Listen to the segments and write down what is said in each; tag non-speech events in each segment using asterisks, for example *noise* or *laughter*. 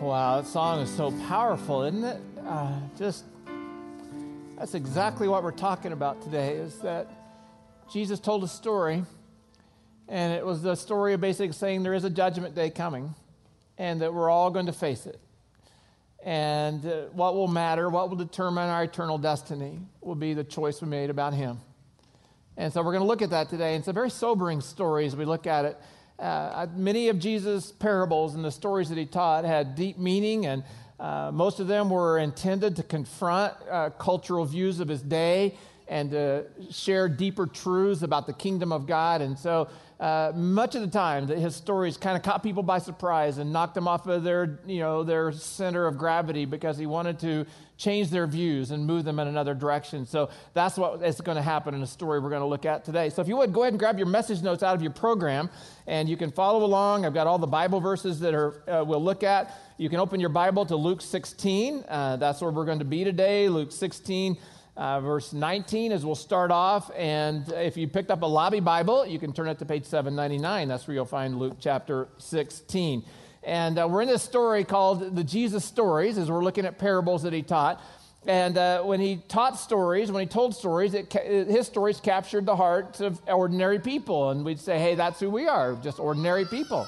Wow, that song is so powerful, isn't it? Uh, just that's exactly what we're talking about today. Is that Jesus told a story, and it was the story of basically saying there is a judgment day coming, and that we're all going to face it. And uh, what will matter, what will determine our eternal destiny, will be the choice we made about Him. And so we're going to look at that today. It's a very sobering story as we look at it. Uh, many of Jesus' parables and the stories that he taught had deep meaning, and uh, most of them were intended to confront uh, cultural views of his day and to share deeper truths about the kingdom of God. And so, uh, much of the time, that his stories kind of caught people by surprise and knocked them off of their, you know, their center of gravity because he wanted to change their views and move them in another direction. So that's what is going to happen in the story we're going to look at today. So if you would, go ahead and grab your message notes out of your program and you can follow along. I've got all the Bible verses that are, uh, we'll look at. You can open your Bible to Luke 16. Uh, that's where we're going to be today. Luke 16. Uh, verse 19 as we'll start off. And if you picked up a lobby Bible, you can turn it to page 799. That's where you'll find Luke chapter 16. And uh, we're in this story called the Jesus Stories, as we're looking at parables that he taught. And uh, when he taught stories, when he told stories, it, his stories captured the hearts of ordinary people. And we'd say, hey, that's who we are, just ordinary people.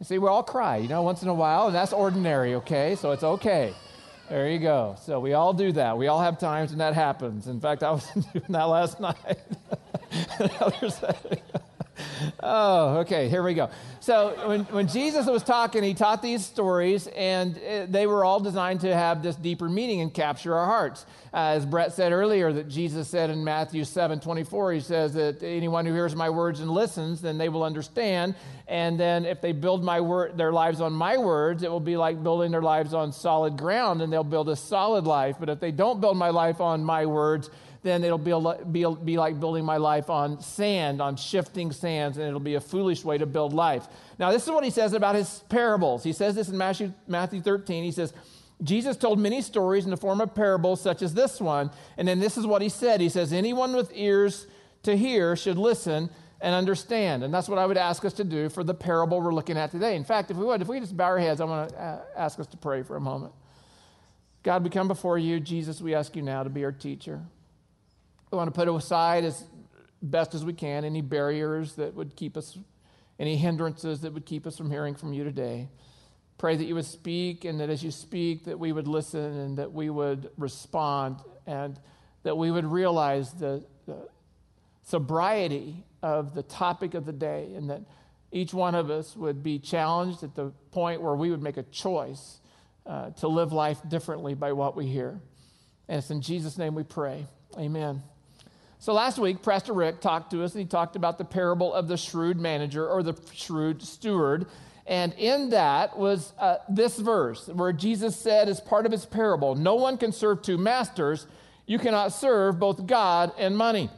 You see, we all cry, you know, once in a while, and that's ordinary, okay? So it's okay. There you go. So we all do that. We all have times when that happens. In fact, I was *laughs* doing that last night. *laughs* *laughs* oh, okay, here we go. So when, when Jesus was talking, he taught these stories, and uh, they were all designed to have this deeper meaning and capture our hearts. Uh, as Brett said earlier, that Jesus said in Matthew 7 24, he says that anyone who hears my words and listens, then they will understand. And then if they build my word, their lives on my words, it will be like building their lives on solid ground, and they'll build a solid life. But if they don't build my life on my words, then it'll be, be, be like building my life on sand, on shifting sands, and it'll be a foolish way to build life. Now, this is what he says about his parables. He says this in Matthew, Matthew 13. He says, Jesus told many stories in the form of parables, such as this one. And then this is what he said He says, Anyone with ears to hear should listen and understand. And that's what I would ask us to do for the parable we're looking at today. In fact, if we would, if we just bow our heads, I want to uh, ask us to pray for a moment. God, we come before you. Jesus, we ask you now to be our teacher. We want to put aside as best as we can any barriers that would keep us, any hindrances that would keep us from hearing from you today. Pray that you would speak and that as you speak, that we would listen and that we would respond and that we would realize the, the sobriety of the topic of the day and that each one of us would be challenged at the point where we would make a choice uh, to live life differently by what we hear. And it's in Jesus' name we pray. Amen. So last week, Pastor Rick talked to us and he talked about the parable of the shrewd manager or the shrewd steward. And in that was uh, this verse where Jesus said, as part of his parable, No one can serve two masters. You cannot serve both God and money.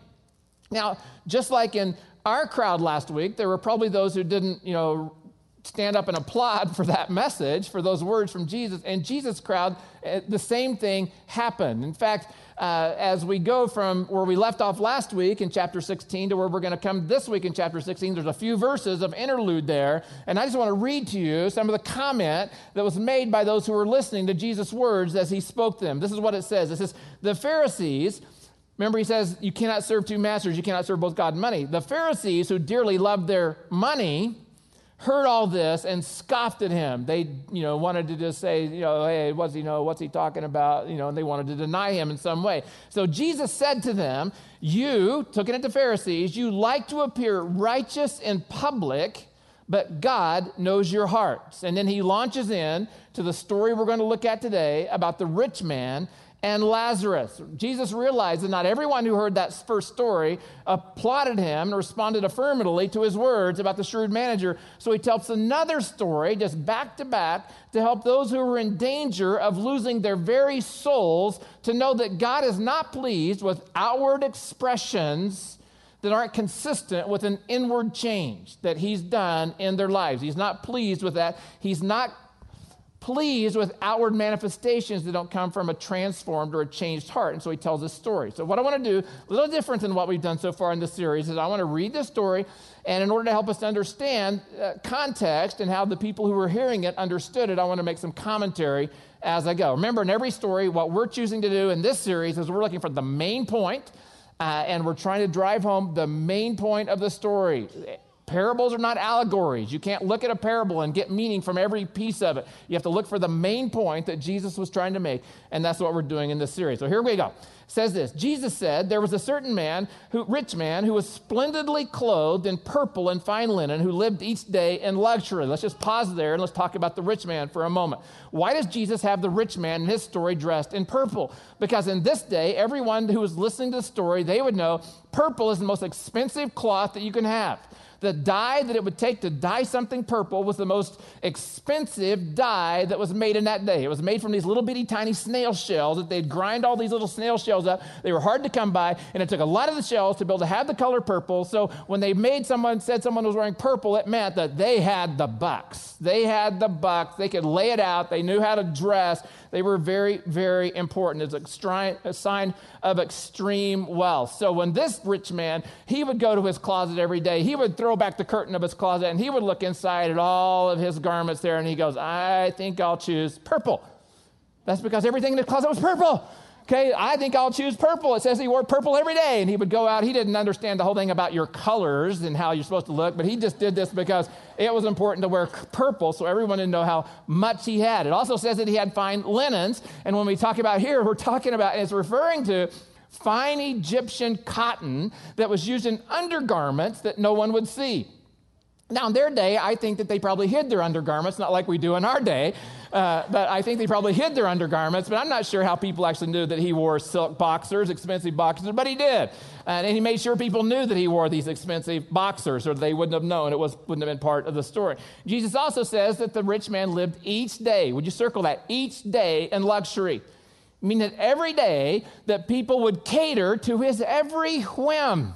Now, just like in our crowd last week, there were probably those who didn't, you know, stand up and applaud for that message, for those words from Jesus. And Jesus' crowd, uh, the same thing happened. In fact, uh, as we go from where we left off last week in chapter 16 to where we're going to come this week in chapter 16, there's a few verses of interlude there. And I just want to read to you some of the comment that was made by those who were listening to Jesus' words as he spoke them. This is what it says It says, The Pharisees, remember, he says, You cannot serve two masters, you cannot serve both God and money. The Pharisees, who dearly loved their money, heard all this and scoffed at him. They, you know, wanted to just say, you know, hey, what's he know? What's he talking about? You know, and they wanted to deny him in some way. So Jesus said to them, "You, looking at the Pharisees, you like to appear righteous in public." But God knows your hearts. And then he launches in to the story we're going to look at today about the rich man and Lazarus. Jesus realized that not everyone who heard that first story applauded him and responded affirmatively to his words about the shrewd manager. So he tells another story, just back to back, to help those who are in danger of losing their very souls to know that God is not pleased with outward expressions that aren't consistent with an inward change that he's done in their lives. He's not pleased with that. He's not pleased with outward manifestations that don't come from a transformed or a changed heart. And so he tells this story. So, what I want to do, a little different than what we've done so far in this series, is I want to read this story. And in order to help us understand uh, context and how the people who were hearing it understood it, I want to make some commentary as I go. Remember, in every story, what we're choosing to do in this series is we're looking for the main point, uh, and we're trying to drive home the main point of the story. Parables are not allegories. You can't look at a parable and get meaning from every piece of it. You have to look for the main point that Jesus was trying to make, and that's what we're doing in this series. So here we go. It says this Jesus said, There was a certain man, who, rich man, who was splendidly clothed in purple and fine linen, who lived each day in luxury. Let's just pause there and let's talk about the rich man for a moment. Why does Jesus have the rich man in his story dressed in purple? Because in this day, everyone who was listening to the story, they would know purple is the most expensive cloth that you can have. The dye that it would take to dye something purple was the most expensive dye that was made in that day. It was made from these little bitty tiny snail shells that they'd grind all these little snail shells up. They were hard to come by, and it took a lot of the shells to be able to have the color purple. So when they made someone, said someone was wearing purple, it meant that they had the bucks. They had the bucks. They could lay it out. They knew how to dress. They were very, very important. It's a sign of extreme wealth. So when this rich man, he would go to his closet every day. He would throw back the curtain of his closet and he would look inside at all of his garments there and he goes, I think I'll choose purple. That's because everything in the closet was purple. Okay, I think I'll choose purple. It says he wore purple every day, and he would go out. He didn't understand the whole thing about your colors and how you're supposed to look, but he just did this because it was important to wear purple so everyone would know how much he had. It also says that he had fine linens, and when we talk about here, we're talking about, it's referring to fine Egyptian cotton that was used in undergarments that no one would see. Now, in their day, I think that they probably hid their undergarments, not like we do in our day, uh, but I think they probably hid their undergarments. But I'm not sure how people actually knew that he wore silk boxers, expensive boxers, but he did. And, he made sure people knew that he wore these expensive boxers, or they wouldn't have known. It was, wouldn't have been part of the story. Jesus also says that the rich man lived each day. Would you circle that? Each day in luxury. Meaning that every day that people would cater to his every whim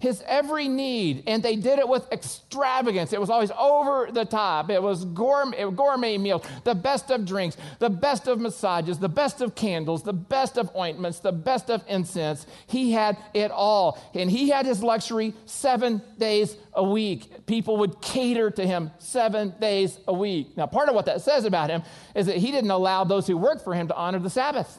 his every need, and they did it with extravagance. It was always over the top. It was gourmet, gourmet meals, the best of drinks, the best of massages, the best of candles, the best of ointments, the best of incense. He had it all. And he had his luxury seven days a week. People would cater to him seven days a week. Now, part of what that says about him is that he didn't allow those who worked for him to honor the Sabbath.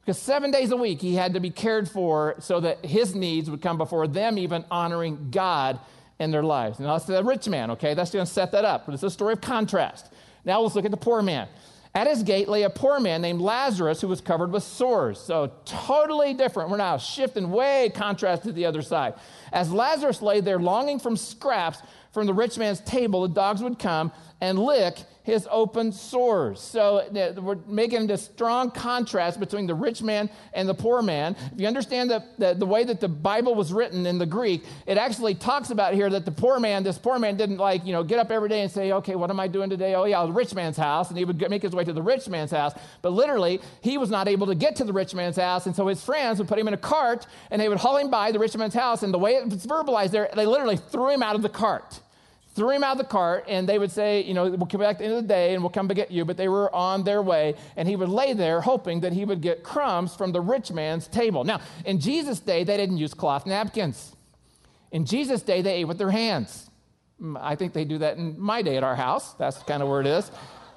Because seven days a week he had to be cared for so that his needs would come before them, even honoring God in their lives. Now, that's the rich man, okay? That's going to set that up. But it's a story of contrast. Now, let's look at the poor man. At his gate lay a poor man named Lazarus who was covered with sores. So, totally different. We're now shifting way contrast to the other side. As Lazarus lay there longing from scraps from the rich man's table, the dogs would come and lick his open sores. So we're making this strong contrast between the rich man and the poor man. If you understand the, the, the, way that the Bible was written in the Greek, it actually talks about here that the poor man, this poor man didn't like, you know, get up every day and say, okay, what am I doing today? Oh, yeah, the rich man's house. And he would make his way to the rich man's house. But literally, he was not able to get to the rich man's house. And so his friends would put him in a cart and they would haul him by the rich man's house. And the way it's verbalized there, they literally threw him out of the cart threw him out of the cart, and they would say, you know, we'll come back at the end of the day and we'll come to get you. But they were on their way, and he would lay there hoping that he would get crumbs from the rich man's table. Now, in Jesus' day, they didn't use cloth napkins. In Jesus' day, they ate with their hands. Mm, I think they do that in my day at our house. That's kind of where it is.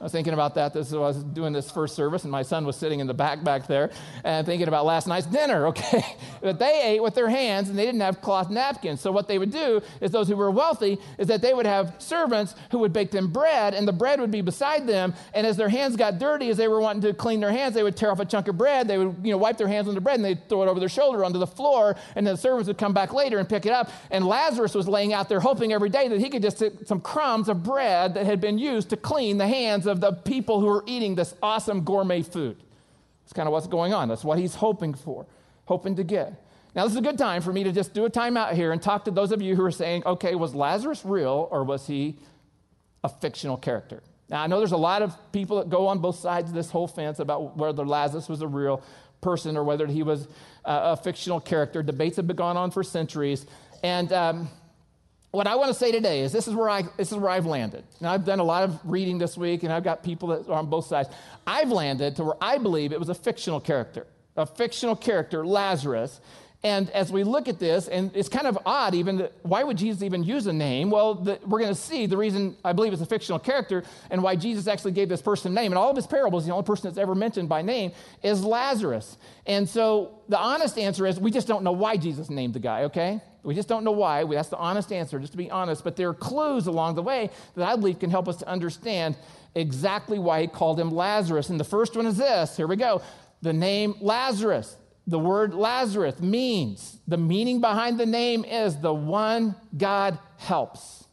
I was thinking about that. This I was doing this first service, and my son was sitting in the back back there, and thinking about last night's dinner. *laughs* Okay, but they ate with their hands, and they didn't have cloth napkins. So what they would do is those who were wealthy is that they would have servants who would bake them bread, and the bread would be beside them. And as their hands got dirty, as they were wanting to clean their hands, they would tear off a chunk of bread. They would you know wipe their hands on the bread, and they'd throw it over their shoulder onto the floor. And then the servants would come back later and pick it up. And Lazarus was laying out there hoping every day that he could just take some crumbs of bread that had been used to clean the hands of of the people who are eating this awesome gourmet food. That's kind of what's going on. That's what he's hoping for, hoping to get. Now, this is a good time for me to just do a timeout here and talk to those of you who are saying, okay, was Lazarus real or was he a fictional character? Now, I know there's a lot of people that go on both sides of this whole fence about whether Lazarus was a real person or whether he was uh, a fictional character. Debates have been going on for centuries. And um, what I want to say today is this is where I this is where I've landed. Now I've done a lot of reading this week, and I've got people that are on both sides. I've landed to where I believe it was a fictional character, a fictional character, Lazarus. And as we look at this, and it's kind of odd, even why would Jesus even use a name? Well, the, we're going to see the reason I believe it's a fictional character and why Jesus actually gave this person a name. In all of his parables, the only person that's ever mentioned by name is Lazarus. And so the honest answer is we just don't know why Jesus named the guy, okay? We just don't know why. That's the honest answer, just to be honest. But there are clues along the way that I believe can help us to understand exactly why he called him Lazarus. And the first one is this here we go. The name Lazarus. The word Lazarus means, the meaning behind the name is the one God helps.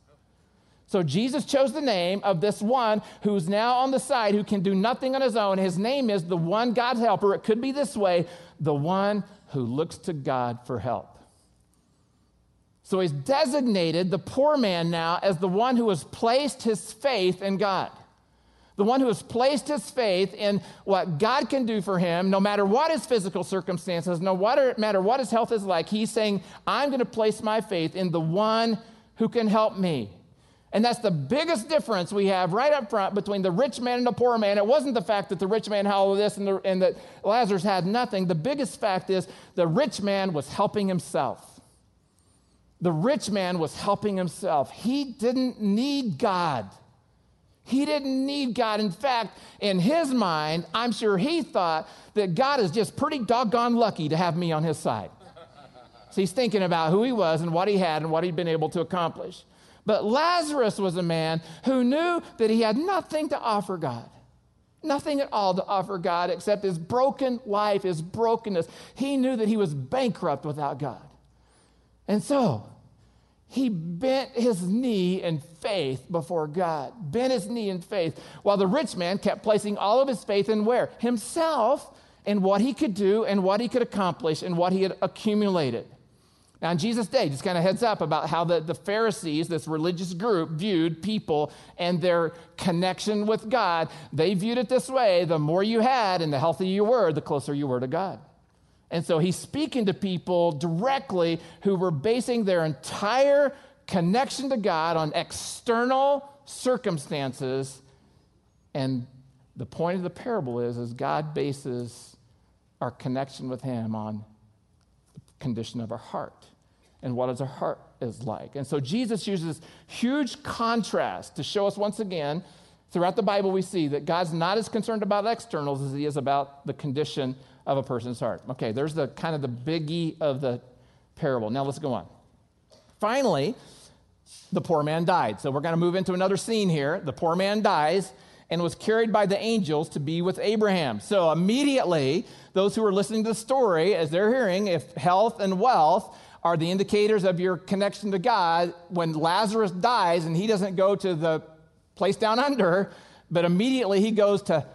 So Jesus chose the name of this one who's now on the side, who can do nothing on his own. His name is the one God helper. It could be this way the one who looks to God for help. So he's designated the poor man now as the one who has placed his faith in God. The one who has placed his faith in what God can do for him, no matter what his physical circumstances, no er, matter what his health is like, he's saying, I'm going to place my faith in the one who can help me. And that's the biggest difference we have right up front between the rich man and the poor man. It wasn't the fact that the rich man had all this and, the, and that Lazarus had nothing. The biggest fact is the rich man was helping himself the rich man was helping himself. He didn't need God. He didn't need God. In fact, in his mind, I'm sure he thought that God is just pretty doggone lucky to have me on his side. so he's thinking about who he was and what he had and what he'd been able to accomplish. But Lazarus was a man who knew that he had nothing to offer God. Nothing at all to offer God except his broken life, his brokenness. He knew that he was bankrupt without God. And so he bent his knee in faith before God, bent his knee in faith, while the rich man kept placing all of his faith in where? Himself and what he could do and what he could accomplish and what he had accumulated. Now, in Jesus' day, just kind of heads up about how the, the Pharisees, this religious group, viewed people and their connection with God. They viewed it this way the more you had and the healthier you were, the closer you were to God. And so he's speaking to people directly who were basing their entire connection to God on external circumstances. And the point of the parable is, is God bases our connection with him on the condition of our heart and what is our heart is like. And so Jesus uses huge contrast to show us once again throughout the Bible we see that God's not as concerned about externals as he is about the condition of a person's heart. Okay, there's the kind of the biggie of the parable. Now let's go on. Finally, the poor man died. So we're going to move into another scene here. The poor man dies and was carried by the angels to be with Abraham. So immediately, those who are listening to the story, as they're hearing, if health and wealth are the indicators of your connection to God, when Lazarus dies and he doesn't go to the place down under, but immediately he goes to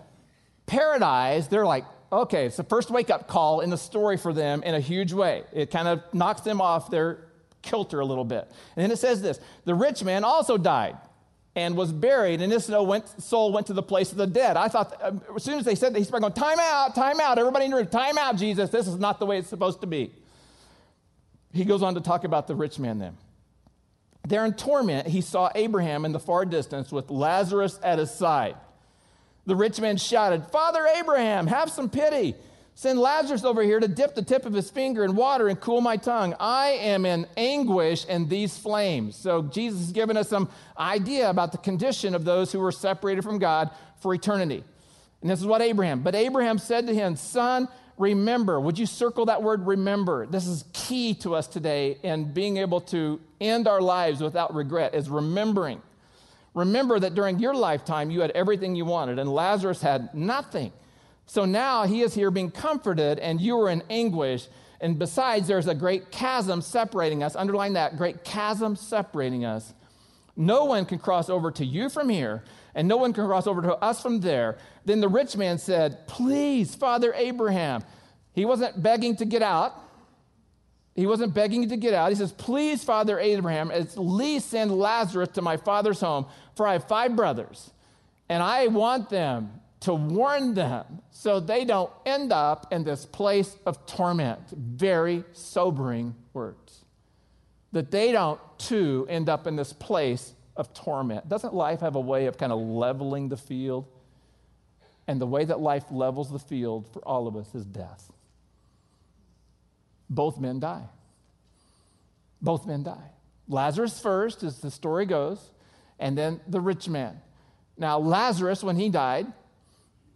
paradise, they're like, okay, it's the first wake up call in the story for them in a huge way. It kind of knocks them off their kilter a little bit. And then it says this the rich man also died and was buried, and his soul went, to the place of the dead. I thought, um, as soon as they said that, he started going, Time out, time out, everybody in the room, time out, Jesus, this is not the way it's supposed to be. He goes on to talk about the rich man then. There in torment, he saw Abraham in the far distance with Lazarus at his side. The rich man shouted, Father Abraham, have some pity. Send Lazarus over here to dip the tip of his finger in water and cool my tongue. I am in anguish in these flames. So Jesus has given us some idea about the condition of those who were separated from God for eternity. And this is what Abraham, but Abraham said to him, Son, remember. Would you circle that word remember? This is key to us today in being able to end our lives without regret, is remembering. Remember that during your lifetime, you had everything you wanted, and Lazarus had nothing. So now he is here being comforted, and you are in anguish. And besides, there's a great chasm separating us. Underline that great chasm separating us. No one can cross over to you from here, and no one can cross over to us from there. Then the rich man said, Please, Father Abraham. He wasn't begging to get out. He wasn't begging you to get out. He says, Please, Father Abraham, at least send Lazarus to my father's home, for I have five brothers, and I want them to warn them so they don't end up in this place of torment. Very sobering words. that they don't too end up in this place of torment. Doesn't life have a way of kind of leveling the field? And the way that life levels the field for all of us is death. Both men die. Both men die. Lazarus first, as the story goes, and then the rich man. Now, Lazarus, when he died,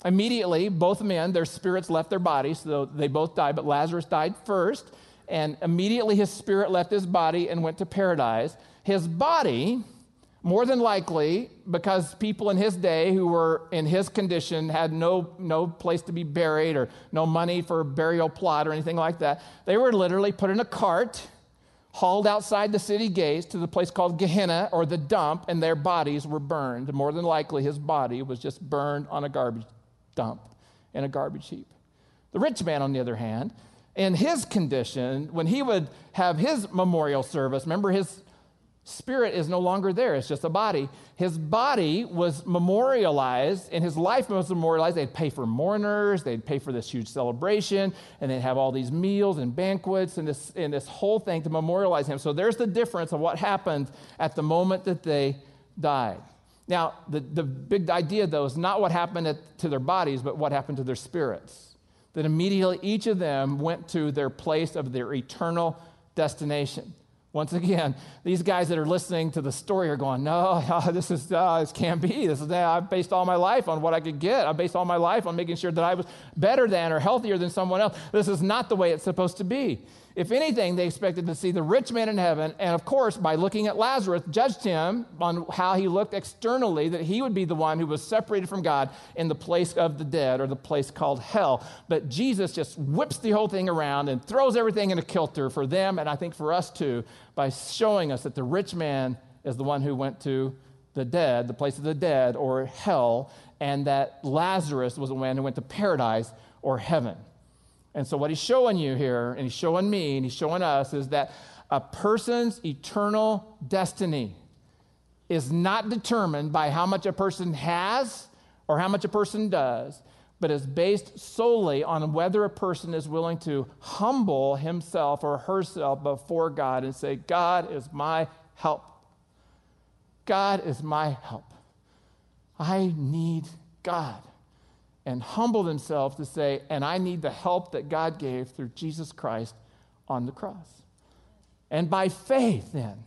immediately both men, their spirits left their bodies, so they both died, but Lazarus died first, and immediately his spirit left his body and went to paradise. His body, more than likely, because people in his day who were in his condition had no, no place to be buried or no money for a burial plot or anything like that, they were literally put in a cart, hauled outside the city gates to the place called Gehenna or the dump, and their bodies were burned. More than likely, his body was just burned on a garbage dump in a garbage heap. The rich man, on the other hand, in his condition, when he would have his memorial service, remember his spirit is no longer there, it's just a body. His body was memorialized and his life was memorialized. They'd pay for mourners, they'd pay for this huge celebration, and they'd have all these meals and banquets and this, and this whole thing to memorialize him. So there's the difference of what happened at the moment that they died. Now, the, the big idea, though, is not what happened at, to their bodies, but what happened to their spirits. That immediately each of them went to their place of their eternal destination. Once again, these guys that are listening to the story are going, *laughs* no, this is uh, this can't be. This is I've based all my life on what I could get. I based all my life on making sure that I was better than or healthier than someone else. This is not the way it's supposed to be. If anything, they expected to see the rich man in heaven, and of course, by looking at Lazarus, judged him on how he looked externally, that he would be the one who was separated from God in the place of the dead, or the place called hell. But Jesus just whips the whole thing around and throws everything in a kilter for them, and I think for us too, by showing us that the rich man is the one who went to the dead, the place of the dead, or hell, and that Lazarus was the one who went to paradise or heaven. And so, what he's showing you here, and he's showing me, and he's showing us, is that a person's eternal destiny is not determined by how much a person has or how much a person does, but is based solely on whether a person is willing to humble himself or herself before God and say, God is my help. God is my help. I need God and humble themselves to say, and I need the help that God gave through Jesus Christ on the cross. And by faith, then,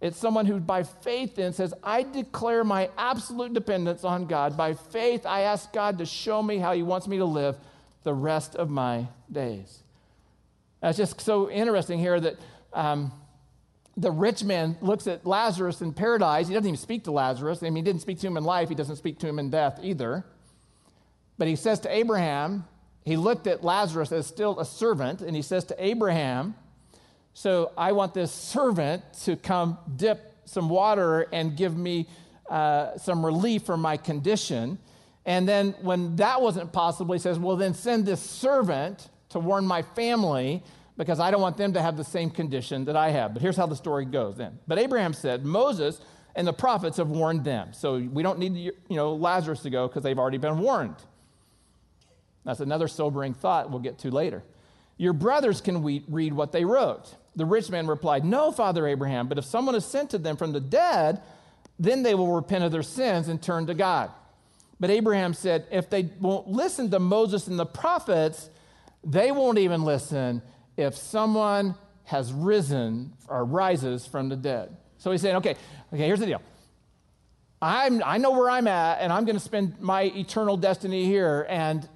it's someone who, by faith, then says, I declare my absolute dependence on God. By faith, I ask God to show me how He wants me to live the rest of my days. That's just so interesting here that um, the rich man looks at Lazarus in paradise. He doesn't even speak to Lazarus. I mean, he didn't speak to him in life, he doesn't speak to him in death either. But he says to Abraham, he looked at Lazarus as still a servant, and he says to Abraham, So I want this servant to come dip some water and give me uh, some relief from my condition. And then when that wasn't possible, he says, Well, then send this servant to warn my family because I don't want them to have the same condition that I have. But here's how the story goes then. But Abraham said, Moses and the prophets have warned them. So we don't need you know Lazarus to go because they've already been warned. That's another sobering thought we'll get to later. Your brothers can we- read what they wrote. The rich man replied, No, Father Abraham, but if someone is sent to them from the dead, then they will repent of their sins and turn to God. But Abraham said, If they won't listen to Moses and the prophets, they won't even listen if someone has risen or rises from the dead. So he's saying, Okay, okay, here's the deal. I'm, I know where I'm at, and I'm going to spend my eternal destiny here. And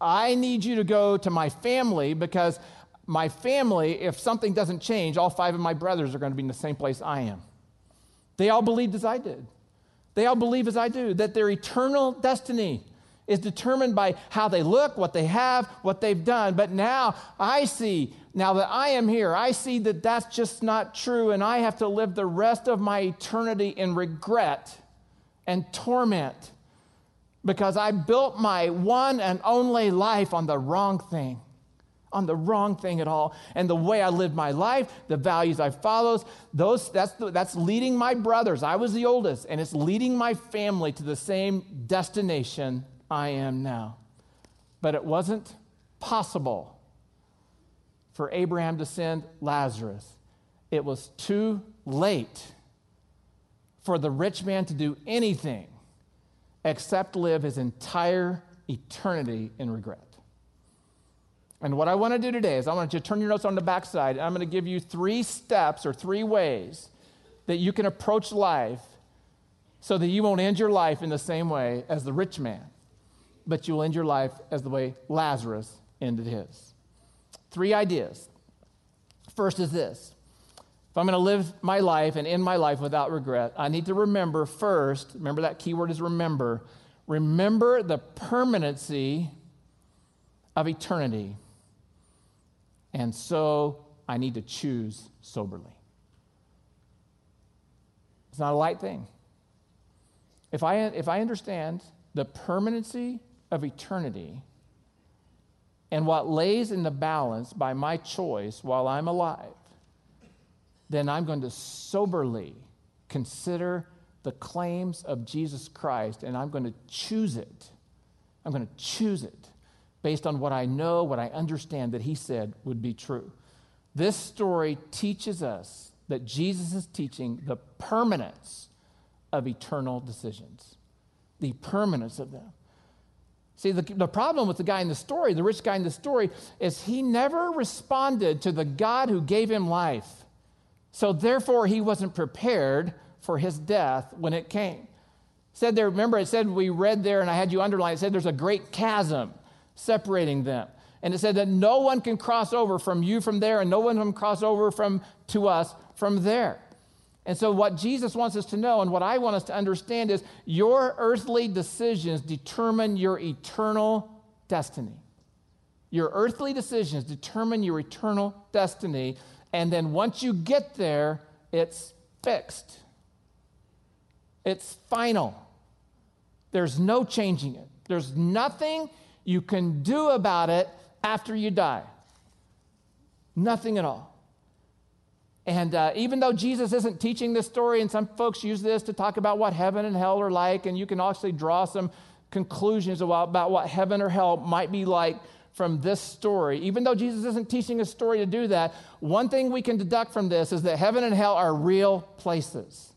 I need you to go to my family because my family, if something doesn't change, all five of my brothers are going to be in the same place I am. They all believed as I did. They all believe as I do that their eternal destiny is determined by how they look, what they have, what they've done. But now I see, now that I am here, I see that that's just not true, and I have to live the rest of my eternity in regret and torment because I built my one and only life on the wrong thing. On the wrong thing at all. And the way I lived my life, the values I followed, those, that's, the, that's leading my brothers. I was the oldest, and it's leading my family to the same destination I am now. But it wasn't possible for Abraham to send Lazarus it was too late for the rich man to do anything except live his entire eternity in regret. And what I want to do today is I want you to turn your notes on the backside. And I'm going to give you three steps or three ways that you can approach life so that you won't end your life in the same way as the rich man, but you'll end your life as the way Lazarus ended his. Three ideas. First is this if I'm going to live my life and end my life without regret, I need to remember first, remember that key word is remember, remember the permanency of eternity. And so I need to choose soberly. It's not a light thing. If I, if I understand the permanency of eternity and what lays in the balance by my choice while I'm alive, then I'm going to soberly consider the claims of Jesus Christ and I'm going to choose it. I'm going to choose it based on what I know, what I understand that he said would be true. This story teaches us that Jesus is teaching the permanence of eternal decisions, the permanence of them. See, the, the problem with the guy in the story, the rich guy in the story, is he never responded to the God who gave him life. So therefore, he wasn't prepared for his death when it came. said there, remember, it said we read there, and I had you underline, it said there's a great chasm separating them. And it said that no one can cross over from you from there, and no one can cross over from to us from there. And so, what Jesus wants us to know, and what I want us to understand, is your earthly decisions determine your eternal destiny. Your earthly decisions determine your eternal destiny. And then once you get there, it's fixed, it's final. There's no changing it. There's nothing you can do about it after you die. Nothing at all. And uh, even though Jesus isn't teaching this story, and some folks use this to talk about what heaven and hell are like, and you can actually draw some conclusions about, about what heaven or hell might be like from this story. Even though Jesus isn't teaching a story to do that, one thing we can deduct from this is that heaven and hell are real places.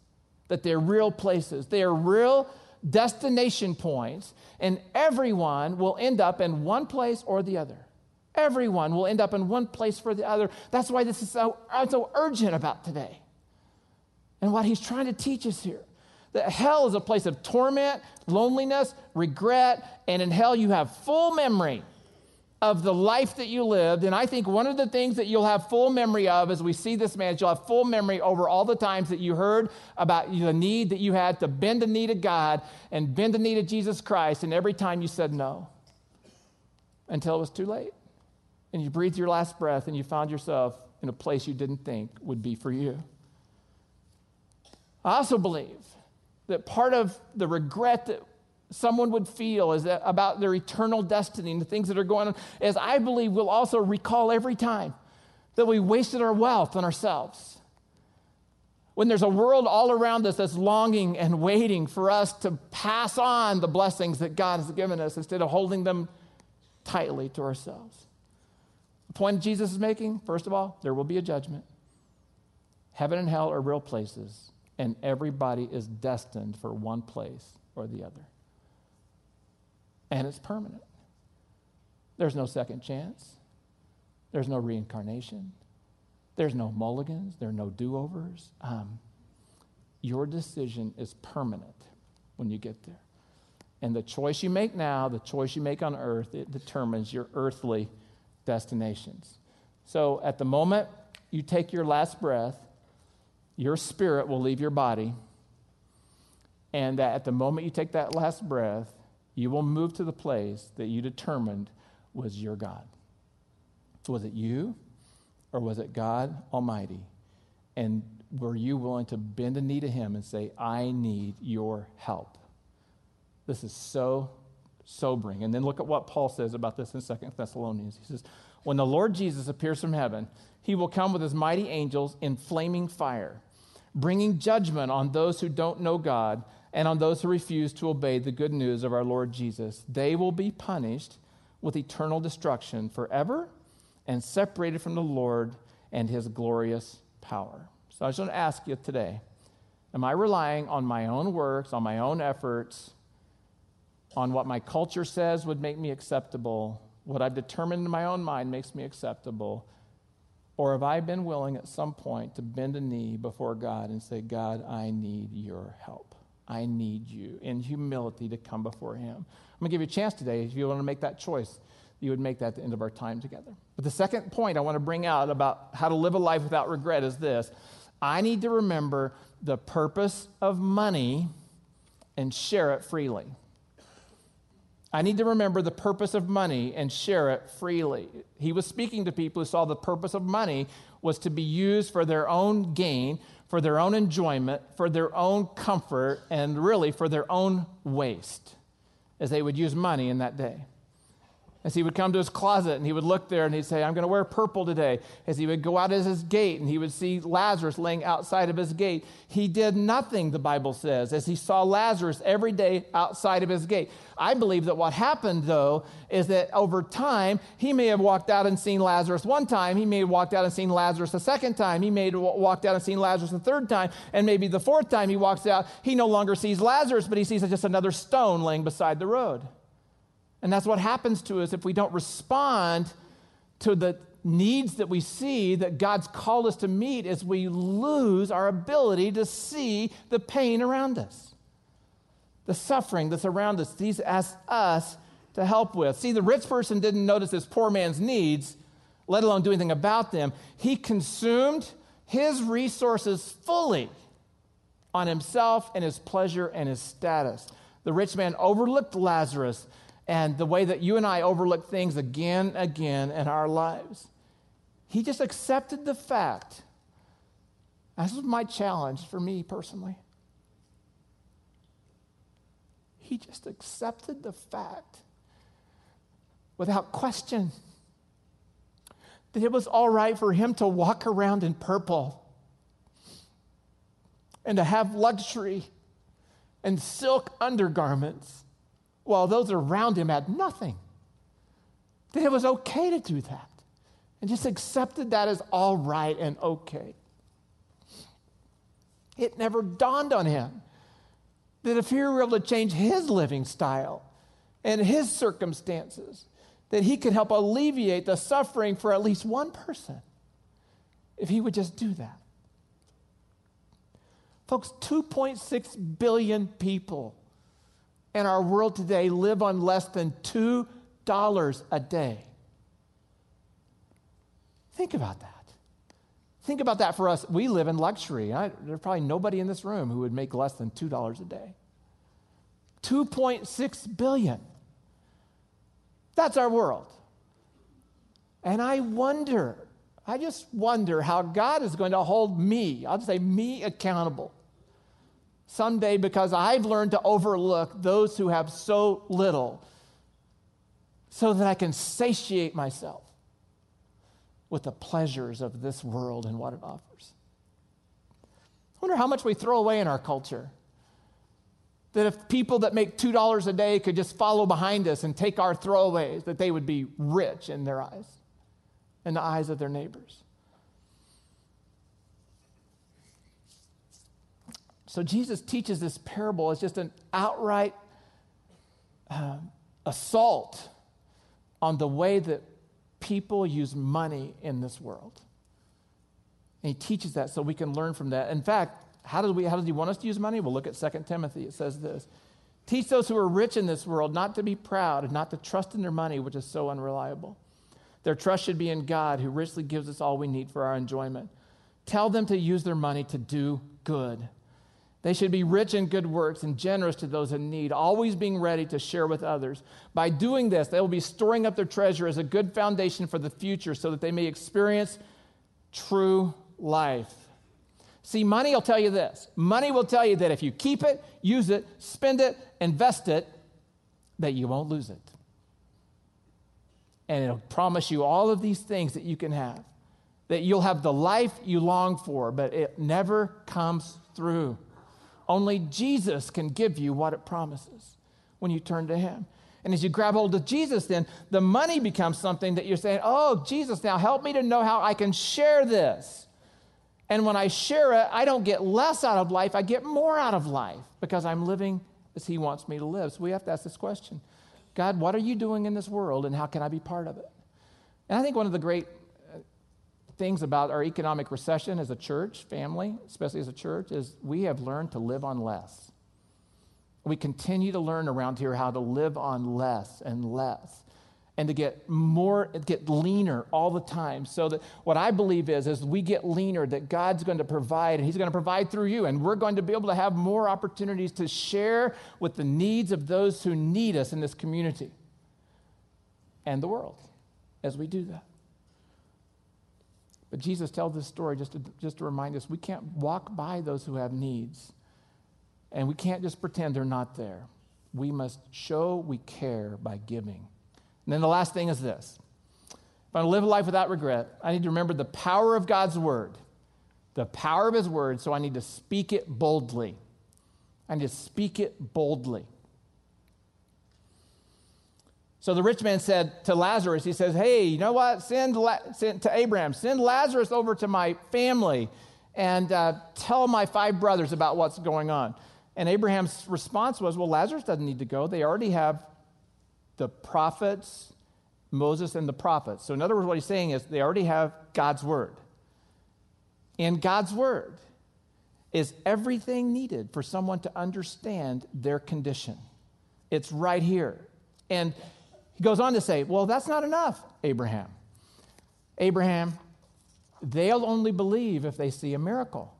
That they're real places. They are real destination points, and everyone will end up in one place or the other. Everyone will end up in one place for the other. That's why this is so, so urgent about today. And what he's trying to teach us here that hell is a place of torment, loneliness, regret, and in hell you have full memory of the life that you lived. And I think one of the things that you'll have full memory of as we see this man, is you'll have full memory over all the times that you heard about the need that you had to bend the knee to God and bend the knee to Jesus Christ. And every time you said no until it was too late. And you breathed your last breath and you found yourself in a place you didn't think would be for you. I also believe that part of the regret that someone would feel that about their eternal destiny and the things that are going on, as I believe we'll also recall every time that we wasted our wealth on ourselves. When there's a world all around us that's longing and waiting for us to pass on the blessings that God has given us instead of holding them tightly to ourselves. The point Jesus is making, first of all, there will be a judgment. Heaven and hell are real places, and everybody is destined for one place or the other and it's permanent. There's no second chance, there's no reincarnation, there's no mulligans, there are no do overs. Um, your decision is permanent when you get there. And the choice you make now, the choice you make on earth, it determines your earthly destinations. So at the moment you take your last breath, your spirit will leave your body. And that at the moment you take that last breath, you will move to the place that you determined was your God. Was it you or was it God Almighty? And were you willing to bend a knee to Him and say, I need your help? This is so sobering. And then look at what Paul says about this in Second Thessalonians. He says, When the Lord Jesus appears from heaven, he will come with his mighty angels in flaming fire, bringing judgment on those who don't know God and on those who refuse to obey the good news of our Lord Jesus. They will be punished with eternal destruction forever and separated from the Lord and his glorious power. So I just want to ask you today Am I relying on my own works, on my own efforts, on what my culture says would make me acceptable, what I've determined in my own mind makes me acceptable? Or have I been willing at some point to bend a knee before God and say, God, I need your help? I need you in humility to come before Him. I'm going to give you a chance today if you want to make that choice. You would make that at the end of our time together. But the second point I want to bring out about how to live a life without regret is this I need to remember the purpose of money and share it freely. I need to remember the purpose of money and share it freely. He was speaking to people who saw the purpose of money was to be used for their own gain, for their own enjoyment, for their own comfort, and really for their own waste, as they would use money in that day. As he would come to his closet and he would look there and he'd say, I'm going to wear purple today. As he would go out of his gate and he would see Lazarus laying outside of his gate. He did nothing, the Bible says, as he saw Lazarus every day outside of his gate. I believe that what happened, though, is that over time, he may have walked out and seen Lazarus one time. He may have walked out and seen Lazarus a second time. He may have walked out and seen Lazarus a third time. And maybe the fourth time he walks out, he no longer sees Lazarus, but he sees just another stone laying beside the road. And that's what happens to us if we don't respond to the needs that we see that God's called us to meet is we lose our ability to see the pain around us. The suffering that's around us, He's asked us to help with. See, the rich person didn't notice this poor man's needs, let alone do anything about them. He consumed his resources fully on himself and his pleasure and his status. The rich man overlooked Lazarus and the way that you and I overlook things again and again in our lives. He just accepted the fact. This was my challenge for me personally. He just accepted the fact without question that it was all right for him to walk around in purple and to have luxury and silk undergarments while those around him had nothing. That it was okay to do that and just accepted that as all right and okay. It never dawned on him that if he were able to change his living style and his circumstances, that he could help alleviate the suffering for at least one person if he would just do that. Folks, 2.6 billion people in our world today live on less than $2 a day. Think about that. Think about that for us. We live in luxury. I, there's probably nobody in this room who would make less than $2 a day. 2.6 billion. That's our world. And I wonder, I just wonder how God is going to hold me, I'll say me accountable someday because I've learned to overlook those who have so little so that I can satiate myself with the pleasures of this world and what it offers. I wonder how much we throw away in our culture. That if people that make $2 a day could just follow behind us and take our throwaways, that they would be rich in their eyes, in the eyes of their neighbors. So Jesus teaches this parable as just an outright uh, assault on the way that people use money in this world. And he teaches that so we can learn from that. In fact, how does, we, how does he want us to use money? We'll look at 2 Timothy. It says this Teach those who are rich in this world not to be proud and not to trust in their money, which is so unreliable. Their trust should be in God, who richly gives us all we need for our enjoyment. Tell them to use their money to do good they should be rich in good works and generous to those in need, always being ready to share with others. By doing this, they will be storing up their treasure as a good foundation for the future so that they may experience true life. See, money will tell you this money will tell you that if you keep it, use it, spend it, invest it, that you won't lose it. And it'll promise you all of these things that you can have, that you'll have the life you long for, but it never comes through. Only Jesus can give you what it promises when you turn to Him. And as you grab hold of Jesus, then the money becomes something that you're saying, Oh, Jesus, now help me to know how I can share this. And when I share it, I don't get less out of life, I get more out of life because I'm living as He wants me to live. So we have to ask this question God, what are you doing in this world and how can I be part of it? And I think one of the great things about our economic recession as a church, family, especially as a church, is we have learned to live on less. We continue to learn around here how to live on less and less and to get more get leaner all the time. So that what i believe is as we get leaner that god's going to provide and he's going to provide through you. And we're going to be able to have more opportunities to share with the needs of those who need us in this community and the world as we do that but jesus tells this story just to, just to remind us we can't walk by those who have needs and we can't just pretend they're not there we must show we care by giving and then the last thing is this if I live a life without regret, I need to remember the power of God's word, the power of his word, so I need to speak it boldly. I need to speak it boldly. So the rich man said to Lazarus, he says, Hey, you know what? Send, La- send to Abraham, send Lazarus over to my family and uh, tell my five brothers about what's going on. And Abraham's response was, Well, Lazarus doesn't need to go. They already have the prophets, Moses and the prophets. So, in other words, what he's saying is they already have God's word. And God's word is everything needed for someone to understand their condition. It's right here. And he goes on to say, Well, that's not enough, Abraham. Abraham, they'll only believe if they see a miracle.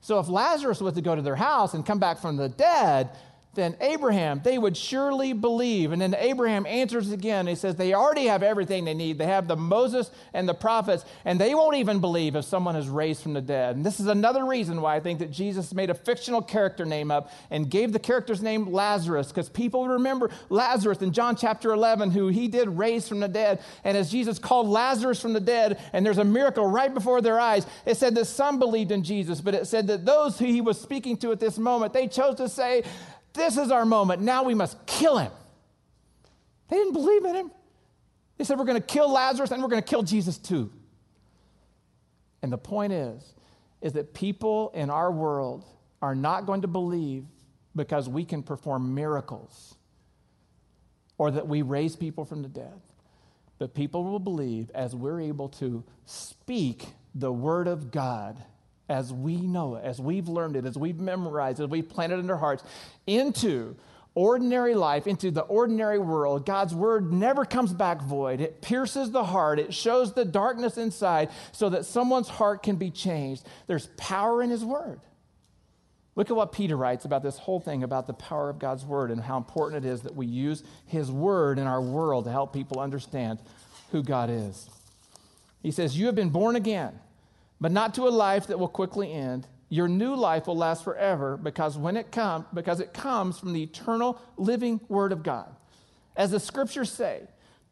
So if Lazarus was to go to their house and come back from the dead, then Abraham, they would surely believe. And then Abraham answers again. He says, They already have everything they need. They have the Moses and the prophets, and they won't even believe if someone is raised from the dead. And this is another reason why I think that Jesus made a fictional character name up and gave the character's name Lazarus, because people remember Lazarus in John chapter 11, who he did raise from the dead. And as Jesus called Lazarus from the dead, and there's a miracle right before their eyes, it said that some believed in Jesus, but it said that those who he was speaking to at this moment, they chose to say, this is our moment. Now we must kill him. They didn't believe in him. They said, We're going to kill Lazarus and we're going to kill Jesus too. And the point is, is that people in our world are not going to believe because we can perform miracles or that we raise people from the dead. But people will believe as we're able to speak the word of God as we know it, as we've learned it, as we've memorized it, as we've planted it in our hearts, into ordinary life, into the ordinary world, God's word never comes back void. It pierces the heart, it shows the darkness inside so that someone's heart can be changed. There's power in his word. Look at what Peter writes about this whole thing about the power of God's word and how important it is that we use his word in our world to help people understand who God is. He says, You have been born again but not to a life that will quickly end. Your new life will last forever because when it comes because it comes from the eternal living word of God. As the scriptures say,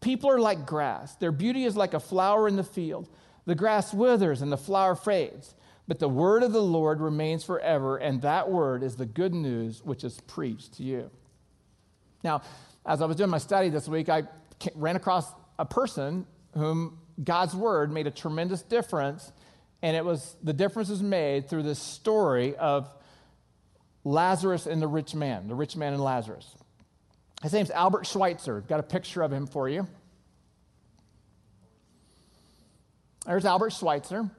people are like grass. Their beauty is like a flower in the field. The grass withers and the flower fades, but the word of the Lord remains forever, and that word is the good news which is preached to you. Now, as I was doing my study this week, I ran across a person whom God's word made a tremendous difference and it was the difference was made through this story of Lazarus and the rich man, the rich man and Lazarus. His name's Albert Schweitzer. Got a picture of him for you. There's Albert Schweitzer.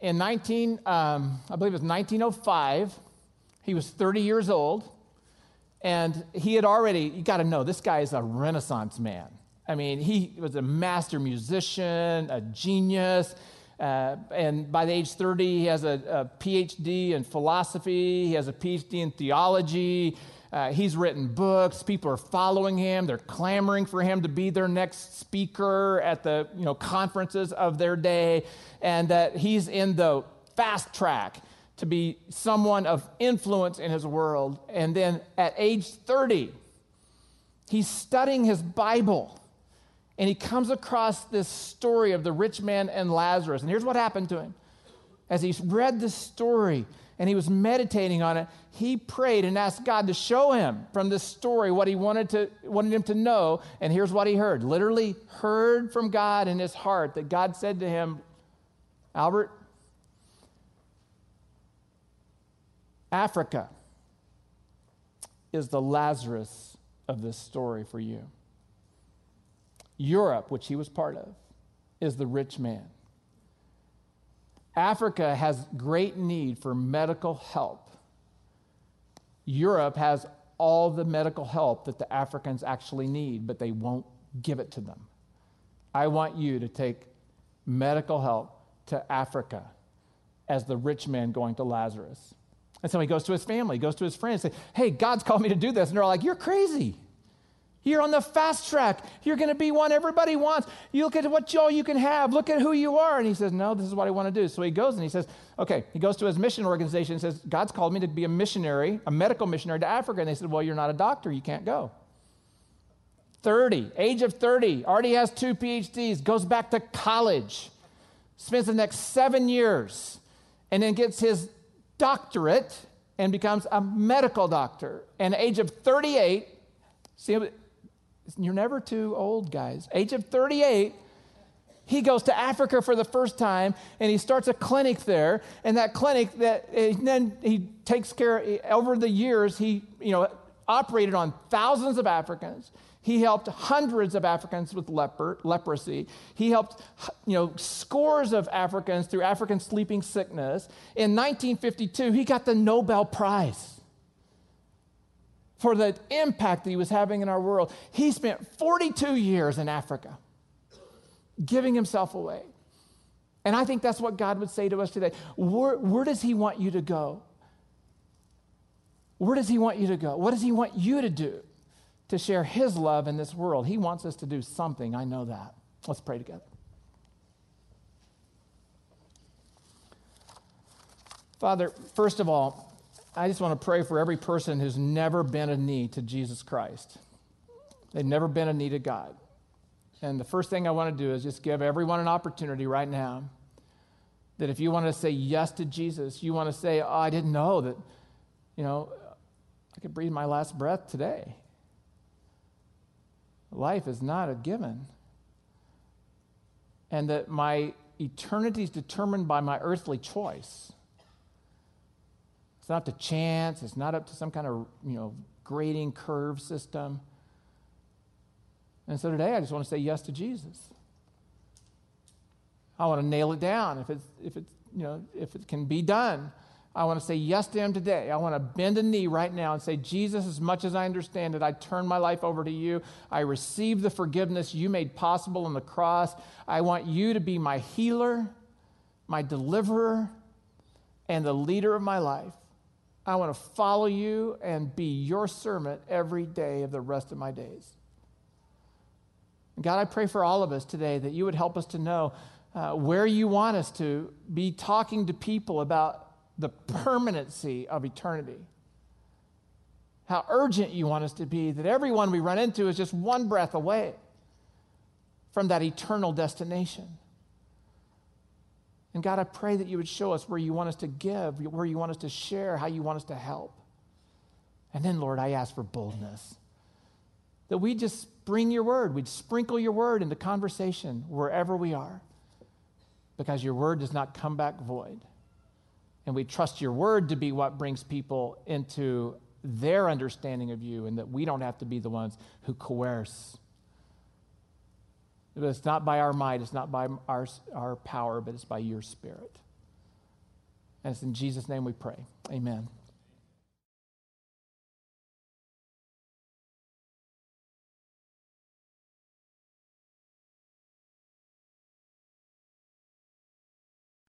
In 19, um, I believe it was 1905, he was 30 years old, and he had already, you got to know, this guy is a Renaissance man. I mean, he was a master musician, a genius. Uh, and by the age 30, he has a, a, PhD in philosophy, he has a PhD in theology. Uh, he's written books. People are following him. They're clamoring for him to be their next speaker at the you know, conferences of their day. And that he's in the fast track to be someone of influence in his world. And then at age 30, he's studying his Bible and he comes across this story of the rich man and Lazarus. And here's what happened to him. As he read this story and he was meditating on it, he prayed and asked God to show him from this story what he wanted, to, wanted him to know. And here's what he heard literally heard from God in his heart that God said to him, Albert, Africa is the Lazarus of this story for you. Europe, which he was part of, is the rich man. Africa has great need for medical help. Europe has all the medical help that the Africans actually need, but they won't give it to them. I want you to take medical help to Africa as the rich man going to Lazarus. And so he goes to his family, goes to his friends, say, Hey, God's called me to do this. And they're like, You're crazy. You're on the fast track. You're going to be one everybody wants. You look at what all you can have. Look at who you are. And he says, No, this is what I want to do. So he goes and he says, Okay. He goes to his mission organization and says, God's called me to be a missionary, a medical missionary to Africa. And they said, Well, you're not a doctor. You can't go. 30, age of 30, already has two PhDs, goes back to college, spends the next seven years, and then gets his doctorate and becomes a medical doctor. And age of 38, see, you're never too old, guys. Age of 38, he goes to Africa for the first time and he starts a clinic there. And that clinic, that and then he takes care, over the years, he, you know, operated on thousands of Africans. He helped hundreds of Africans with leper, leprosy. He helped you know, scores of Africans through African sleeping sickness. In 1952, he got the Nobel Prize for the impact that he was having in our world. He spent 42 years in Africa giving himself away. And I think that's what God would say to us today. Where, where does he want you to go? Where does he want you to go? What does he want you to do? to share his love in this world. He wants us to do something. I know that. Let's pray together. Father, first of all, I just want to pray for every person who's never been a knee to Jesus Christ. They've never been a knee to God. And the first thing I want to do is just give everyone an opportunity right now that if you want to say yes to Jesus, you want to say, oh, I didn't know that, you know, I could breathe my last breath today. Life is not a given. And that my eternity is determined by my earthly choice. It's not to chance, it's not up to some kind of, you know, grading curve system. And so today I just want to say yes to Jesus. I want to nail it down if it's if it's you know if it can be done. I want to say yes to him today. I want to bend a knee right now and say, Jesus, as much as I understand it, I turn my life over to you. I receive the forgiveness you made possible on the cross. I want you to be my healer, my deliverer, and the leader of my life. I want to follow you and be your servant every day of the rest of my days. God, I pray for all of us today that you would help us to know uh, where you want us to be talking to people about the permanency of eternity. How urgent you want us to be, that everyone we run into is just one breath away from that eternal destination. And God, I pray that you would show us where you want us to give, where you want us to share, how you want us to help. And then, Lord, I ask for boldness. That we just bring your word, we'd sprinkle your word into conversation wherever we are, because your word does not come back void. And we trust your word to be what brings people into their understanding of you, and that we don't have to be the ones who coerce. It's not by our might, it's not by our, our power, but it's by your spirit. And it's in Jesus' name we pray. Amen.